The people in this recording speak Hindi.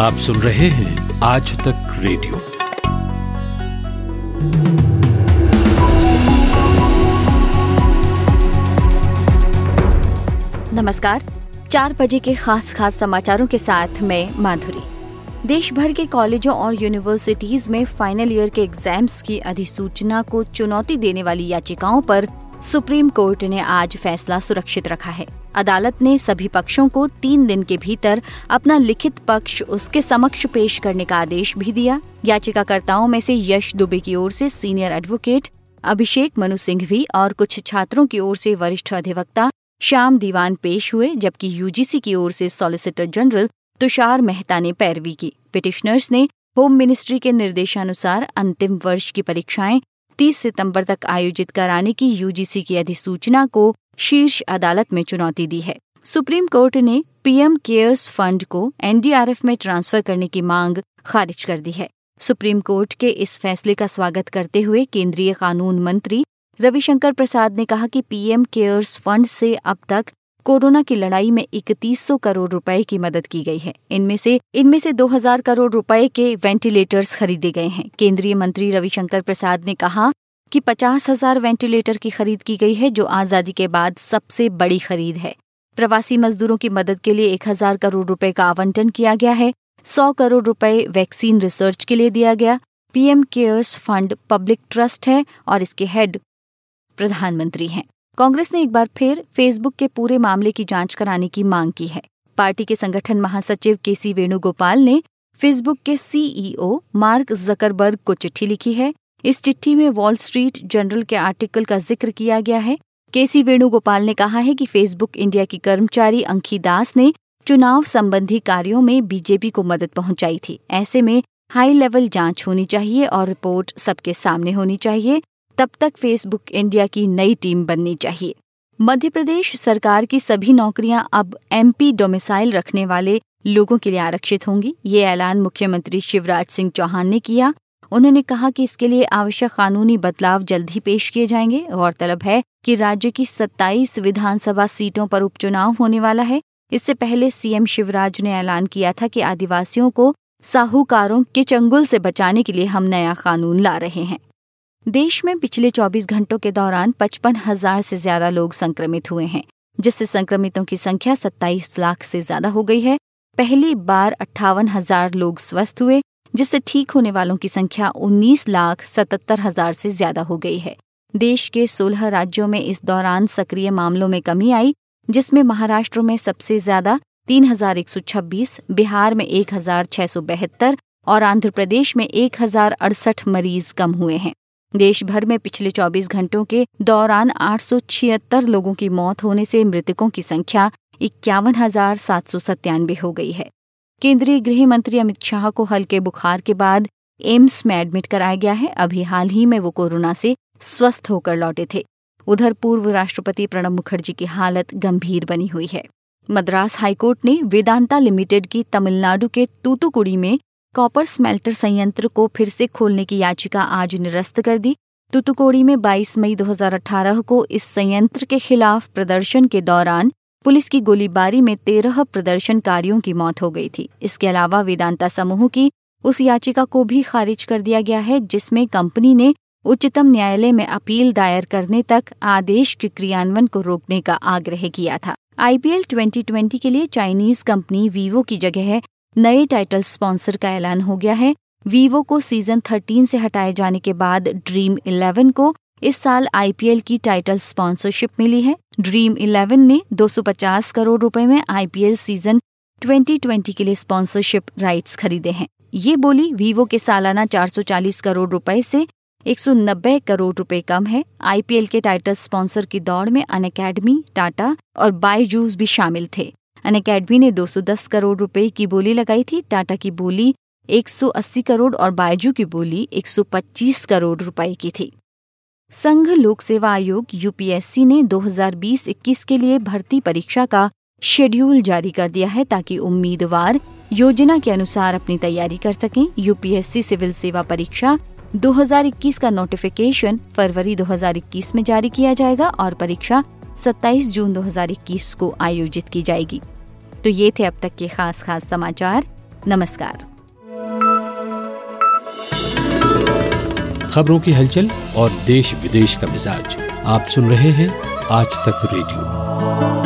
आप सुन रहे हैं आज तक रेडियो। नमस्कार, चार बजे के खास खास समाचारों के साथ मैं माधुरी। देश भर के कॉलेजों और यूनिवर्सिटीज में फाइनल ईयर के एग्ज़ाम्स की अधिसूचना को चुनौती देने वाली याचिकाओं पर सुप्रीम कोर्ट ने आज फैसला सुरक्षित रखा है। अदालत ने सभी पक्षों को तीन दिन के भीतर अपना लिखित पक्ष उसके समक्ष पेश करने का आदेश भी दिया। याचिकाकर्ताओं में से यश दुबे की ओर से सीनियर एडवोकेट अभिषेक मनु सिंघवी और कुछ छात्रों की ओर से वरिष्ठ अधिवक्ता श्याम दीवान पेश हुए, जबकि यूजीसी की ओर से सॉलिसिटर जनरल तुषार मेहता ने पैरवी की। पिटिशनर्स ने होम मिनिस्ट्री के निर्देशानुसार अंतिम वर्ष की परीक्षाएँ 30 सितंबर तक आयोजित कराने की यूजीसी की अधिसूचना को शीर्ष अदालत में चुनौती दी है। सुप्रीम कोर्ट ने पीएम केयर्स फंड को एनडीआरएफ में ट्रांसफ़र करने की मांग खारिज कर दी है। सुप्रीम कोर्ट के इस फैसले का स्वागत करते हुए केंद्रीय कानून मंत्री रविशंकर प्रसाद ने कहा कि पीएम केयर्स फंड से अब तक कोरोना की लड़ाई में इकतीस सौ करोड़ रुपए की मदद की गई है। इनमें से इनमें से 2000 करोड़ रुपए के वेंटिलेटर्स खरीदे गए हैं। केंद्रीय मंत्री रविशंकर प्रसाद ने कहा कि पचास हज़ार वेंटिलेटर की खरीद की गई है, जो आज़ादी के बाद सबसे बड़ी खरीद है। प्रवासी मजदूरों की मदद के लिए एक हज़ार करोड़ रुपए का आवंटन किया गया है। सौ करोड़ रुपए वैक्सीन रिसर्च के लिए दिया गया। PM CARES fund public trust है और इसके हेड प्रधानमंत्री हैं। कांग्रेस ने एक बार फिर फेसबुक के पूरे मामले की जाँच कराने की मांग की है। पार्टी के संगठन महासचिव के सी वेणुगोपाल ने फेसबुक के सीईओ मार्क जकरबर्ग को चिट्ठी लिखी है। इस चिट्ठी में वॉल स्ट्रीट जर्नल के आर्टिकल का ज़िक्र किया गया है। के सी वेणुगोपाल ने कहा है कि फेसबुक इंडिया की कर्मचारी अंकी दास ने चुनाव संबंधी कार्यों में बीजेपी को मदद पहुंचाई थी। ऐसे में हाई लेवल जाँच होनी चाहिए और रिपोर्ट सबके सामने होनी चाहिए। तब तक फेसबुक इंडिया की नई टीम बननी चाहिए। मध्य प्रदेश सरकार की सभी नौकरियाँ अब एमपी डोमिसाइल रखने वाले लोगों के लिए आरक्षित होंगी। ये ऐलान मुख्यमंत्री शिवराज सिंह चौहान ने किया। उन्होंने कहा कि इसके लिए आवश्यक कानूनी बदलाव जल्द ही पेश किए जाएँगे। गौरतलब है कि राज्य की 27 विधानसभा सीटों पर उपचुनाव होने वाला है। इससे पहले सीएम शिवराज ने ऐलान किया था कि आदिवासियों को साहूकारों के चंगुल से बचाने के लिए हम नया कानून ला रहे हैं। देश में पिछले 24 घंटों के दौरान पचपन हज़ार से ज़्यादा लोग संक्रमित हुए हैं जिससे संक्रमितों की संख्या 27 लाख से ज़्यादा हो गई है। पहली बार अट्ठावन हज़ार लोग स्वस्थ हुए जिससे ठीक होने वालों की संख्या 19 लाख सतहत्तर हज़ार से ज़्यादा हो गई है। देश के 16 राज्यों में इस दौरान सक्रिय मामलों में कमी आई जिसमें महाराष्ट्र में सबसे ज़्यादा 3,126, बिहार में एक हज़ार छह सौ बहत्तर और आंध्र प्रदेश में एक हज़ार अड़सठ मरीज़ कम हुए हैं। देश भर में पिछले 24 घंटों के दौरान आठ सौ छिहत्तर लोगों की मौत होने से मृतकों की संख्या इक्यावन हो गई है। केंद्रीय गृह मंत्री अमित शाह को हल्के बुखार के बाद एम्स में एडमिट कराया गया है। अभी हाल ही में वो कोरोना से स्वस्थ होकर लौटे थे। उधर पूर्व राष्ट्रपति प्रणब मुखर्जी की हालत गंभीर बनी हुई है। मद्रास हाईकोर्ट ने वेदांता लिमिटेड की तमिलनाडु के तूतुकुड़ी में कॉपर स्मेल्टर संयंत्र को फिर से खोलने की याचिका आज निरस्त कर दी। तुतुकोड़ी में 22 मई 2018 को इस संयंत्र के खिलाफ प्रदर्शन के दौरान पुलिस की गोलीबारी में तेरह प्रदर्शनकारियों की मौत हो गई थी। इसके अलावा वेदांता समूह की उस याचिका को भी खारिज कर दिया गया है, जिसमें कंपनी ने उच्चतम न्यायालय में अपील दायर करने तक आदेश के क्रियान्वयन को रोकने का आग्रह किया था। आईपीएल 2020 के लिए चाइनीज़ कंपनी वीवो की जगह नए टाइटल स्पॉन्सर का ऐलान हो गया है। वीवो को सीज़न 13 से हटाए जाने के बाद ड्रीम 11 को इस साल आईपीएल की टाइटल स्पॉन्सरशिप मिली है। ड्रीम 11 ने 250 करोड़ रुपए में आईपीएल सीज़न 2020 के लिए स्पॉन्सरशिप राइट्स खरीदे हैं। ये बोली वीवो के सालाना 440 करोड़ रुपए से 190 करोड़ रुपए कम है। आईपीएल के टाइटल स्पॉन्सर की दौड़ में अन टाटा और बायजूस भी शामिल थे। अन अकेडमी ने 210 करोड़ रुपए की बोली लगाई थी। टाटा की बोली 180 करोड़ और बायजू की बोली 125 करोड़ रुपए की थी। संघ लोक सेवा आयोग यूपीएससी ने 2020-21 के लिए भर्ती परीक्षा का शेड्यूल जारी कर दिया है ताकि उम्मीदवार योजना के अनुसार अपनी तैयारी कर सकें। यूपीएससी सिविल सेवा परीक्षा 2021 का नोटिफिकेशन फरवरी 2021 में जारी किया जाएगा और परीक्षा 27 जून 2021 को आयोजित की जाएगी। तो ये थे अब तक के खास खास समाचार। नमस्कार। खबरों की हलचल और देश विदेश का मिजाज आप सुन रहे हैं आज तक रेडियो।